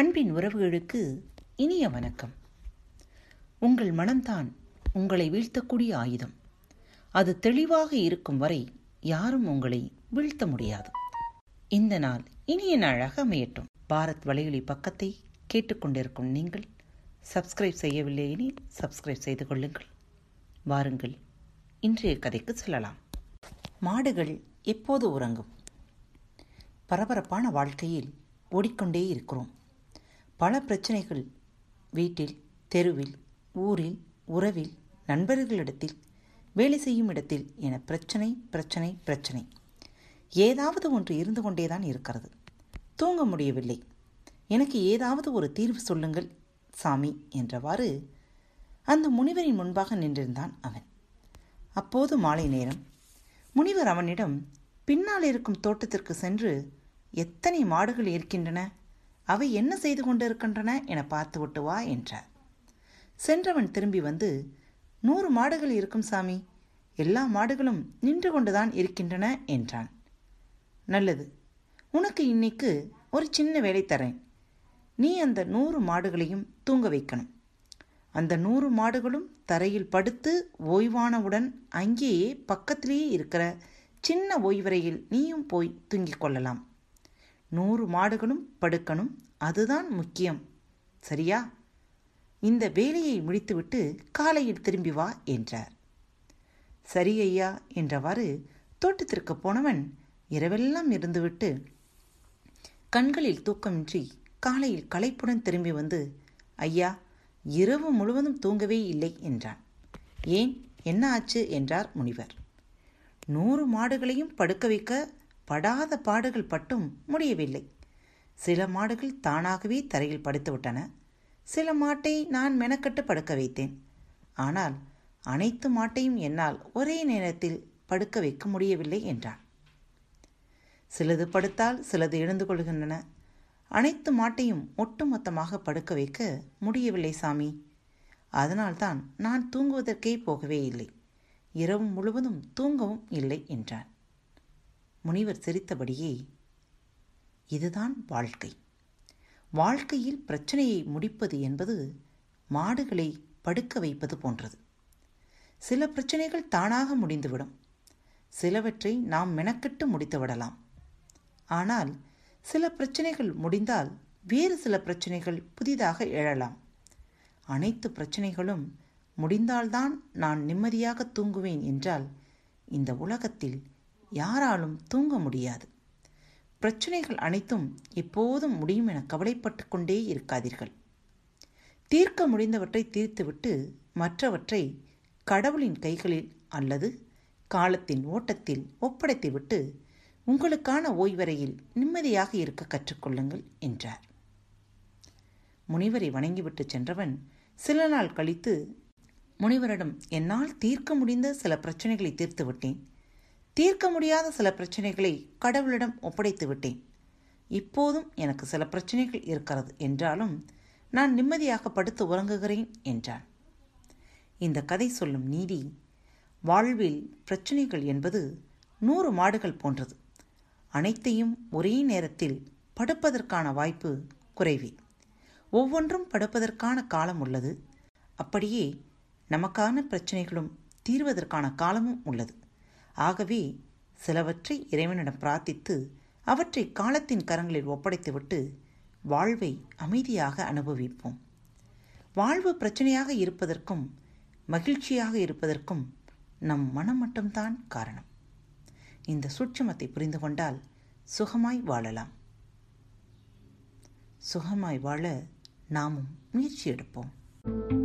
அன்பின் உறவுகளுக்கு இனிய வணக்கம். உங்கள் மனம்தான் உங்களை வீழ்த்தக்கூடிய ஆயுதம். அது தெளிவாக இருக்கும் வரை யாரும் உங்களை வீழ்த்த முடியாது. இந்த நாள் இனிய நாளாக அமையட்டும். பாரத் வலையொலி பக்கத்தை கேட்டுக்கொண்டிருக்கும் நீங்கள் சப்ஸ்கிரைப் செய்யவில்லை எனில் சப்ஸ்கிரைப் செய்து கொள்ளுங்கள். வாருங்கள் இன்றைய கதைக்கு செல்லலாம். மாடுகள் எப்போது உறங்கும்? பரபரப்பான வாழ்க்கையில் ஓடிக்கொண்டே இருக்கிறோம். பல பிரச்சனைகள் வீட்டில் தெருவில் ஊரில் உறவில் நண்பர்களிடத்தில் வேலை செய்யும் இடத்தில் என பிரச்சனை பிரச்சனை பிரச்சனை. ஏதாவது ஒன்று இருந்து கொண்டேதான் இருக்கிறது. தூங்க முடியவில்லை. எனக்கு ஏதாவது ஒரு தீர்வு சொல்லுங்கள் சாமி என்றவாறு அந்த முனிவரின் முன்பாக நின்றிருந்தான் அவன். அப்போது மாலை நேரம். முனிவர் அவனிடம் பின்னால் இருக்கும் தோட்டத்திற்கு சென்று எத்தனை மாடுகள் இருக்கின்றன அவை என்ன செய்து கொண்டிருக்கின்றன என பார்த்து விட்டு வா என்றார். சென்றவன் திரும்பி வந்து நூறு மாடுகள் இருக்கும் சாமி எல்லா மாடுகளும் நின்று கொண்டுதான் இருக்கின்றன என்றான். நல்லது உனக்கு இன்னைக்கு ஒரு சின்ன வேலை தரேன். நீ அந்த நூறு மாடுகளையும் தூங்க வைக்கணும். அந்த நூறு மாடுகளும் தரையில் படுத்து ஓய்வானவுடன் அங்கேயே பக்கத்திலேயே இருக்கிற சின்ன ஓய்வறையில் நீயும் போய் தூங்கிக் கொள்ளலாம். நூறு மாடுகளும் படுக்கணும். அதுதான் முக்கியம். சரியா? இந்த வேலையை முடித்துவிட்டு காலையில் திரும்பி வா என்றார். சரி ஐயா என்றவாறு தோட்டத்திற்கு போனவன் இரவெல்லாம் இருந்துவிட்டு கண்களில் தூக்கமின்றி காலையில் களைப்புடன் திரும்பி வந்து ஐயா இரவு முழுவதும் தூங்கவே இல்லை என்றான். ஏன்? என்ன ஆச்சு? என்றார் முனிவர். நூறு மாடுகளையும் படுக்க வைக்க படாத பாடுகள் பட்டும் முடியவில்லை. சில மாடுகள் தானாகவே தரையில் படுத்துவிட்டன. சில மாட்டை நான் மெனக்கட்டு படுக்க வைத்தேன். ஆனால் அனைத்து மாட்டையும் என்னால் ஒரே நேரத்தில் படுக்க வைக்க முடியவில்லை என்றான் சிலது படுத்தால் சிலது எழுந்து கொள்கின்றன. அனைத்து மாட்டையும் ஒட்டுமொத்தமாக படுக்க வைக்க முடியவில்லை சாமி. அதனால்தான் நான் தூங்குவதற்கே போகவே இல்லை. இரவு முழுவதும் தூங்கவும் இல்லை என்றான் முனிவர் சிரித்தபடியே இதுதான் வாழ்க்கை. வாழ்க்கையில் பிரச்சனையை முடிப்பது என்பது மாடுகளை படுக்க வைப்பது போன்றது. சில பிரச்சனைகள் தானாக முடிந்துவிடும். சிலவற்றை நாம் மெனக்கெட்டு முடித்து விடலாம். ஆனால் சில பிரச்சனைகள் முடிந்தால் வேறு சில பிரச்சனைகள் புதிதாக எழலாம். அனைத்து பிரச்சனைகளும் முடிந்தால்தான் நான் நிம்மதியாக தூங்குவேன் என்றால் இந்த உலகத்தில் யாராலும் தூங்க முடியாது. பிரச்சனைகள் அனைத்தும் எப்போதும் முடியும் என கவலைப்பட்டு கொண்டே இருக்காதீர்கள். தீர்க்க முடிந்தவற்றை தீர்த்துவிட்டு மற்றவற்றை கடவுளின் கைகளில் அல்லது காலத்தின் ஓட்டத்தில் ஒப்படைத்துவிட்டு உங்களுக்கான ஓய்வறையில் நிம்மதியாக இருக்க கற்றுக்கொள்ளுங்கள் என்றார். முனிவரை வணங்கிவிட்டு சென்றவன் சில நாள் கழித்து முனிவரிடம் என்னால் தீர்க்க முடிந்த சில பிரச்சனைகளை தீர்த்து விட்டேன் தீர்க்க முடியாத சில பிரச்சனைகளை கடவுளிடம் ஒப்படைத்து விட்டேன். இப்போதும் எனக்கு சில பிரச்சனைகள் இருக்கிறது என்றாலும் நான் நிம்மதியாக படுத்து உறங்குகிறேன் என்றான். இந்த கதை சொல்லும் நீதி வாழ்வில் பிரச்சனைகள் என்பது நூறு மாடுகள் போன்றது. அனைத்தையும் ஒரே நேரத்தில் படுப்பதற்கான வாய்ப்பு குறைவே. ஒவ்வொன்றும் படுப்பதற்கான காலம் உள்ளது. அப்படியே நமக்கான பிரச்சனைகளும் தீர்வதற்கான காலமும் உள்ளது. ஆகவே சிலவற்றை இறைவனிடம் பிரார்த்தித்து அவற்றை காலத்தின் கரங்களில் ஒப்படைத்துவிட்டு வாழ்வை அமைதியாக அனுபவிப்போம். வாழ்வு பிரச்சனையாக இருப்பதற்கும் மகிழ்ச்சியாக இருப்பதற்கும் நம் மனம் மட்டும்தான் காரணம். இந்த சூட்சமத்தை புரிந்து கொண்டால் சுகமாய் வாழலாம். சுகமாய் வாழ நாமும் முயற்சி எடுப்போம்.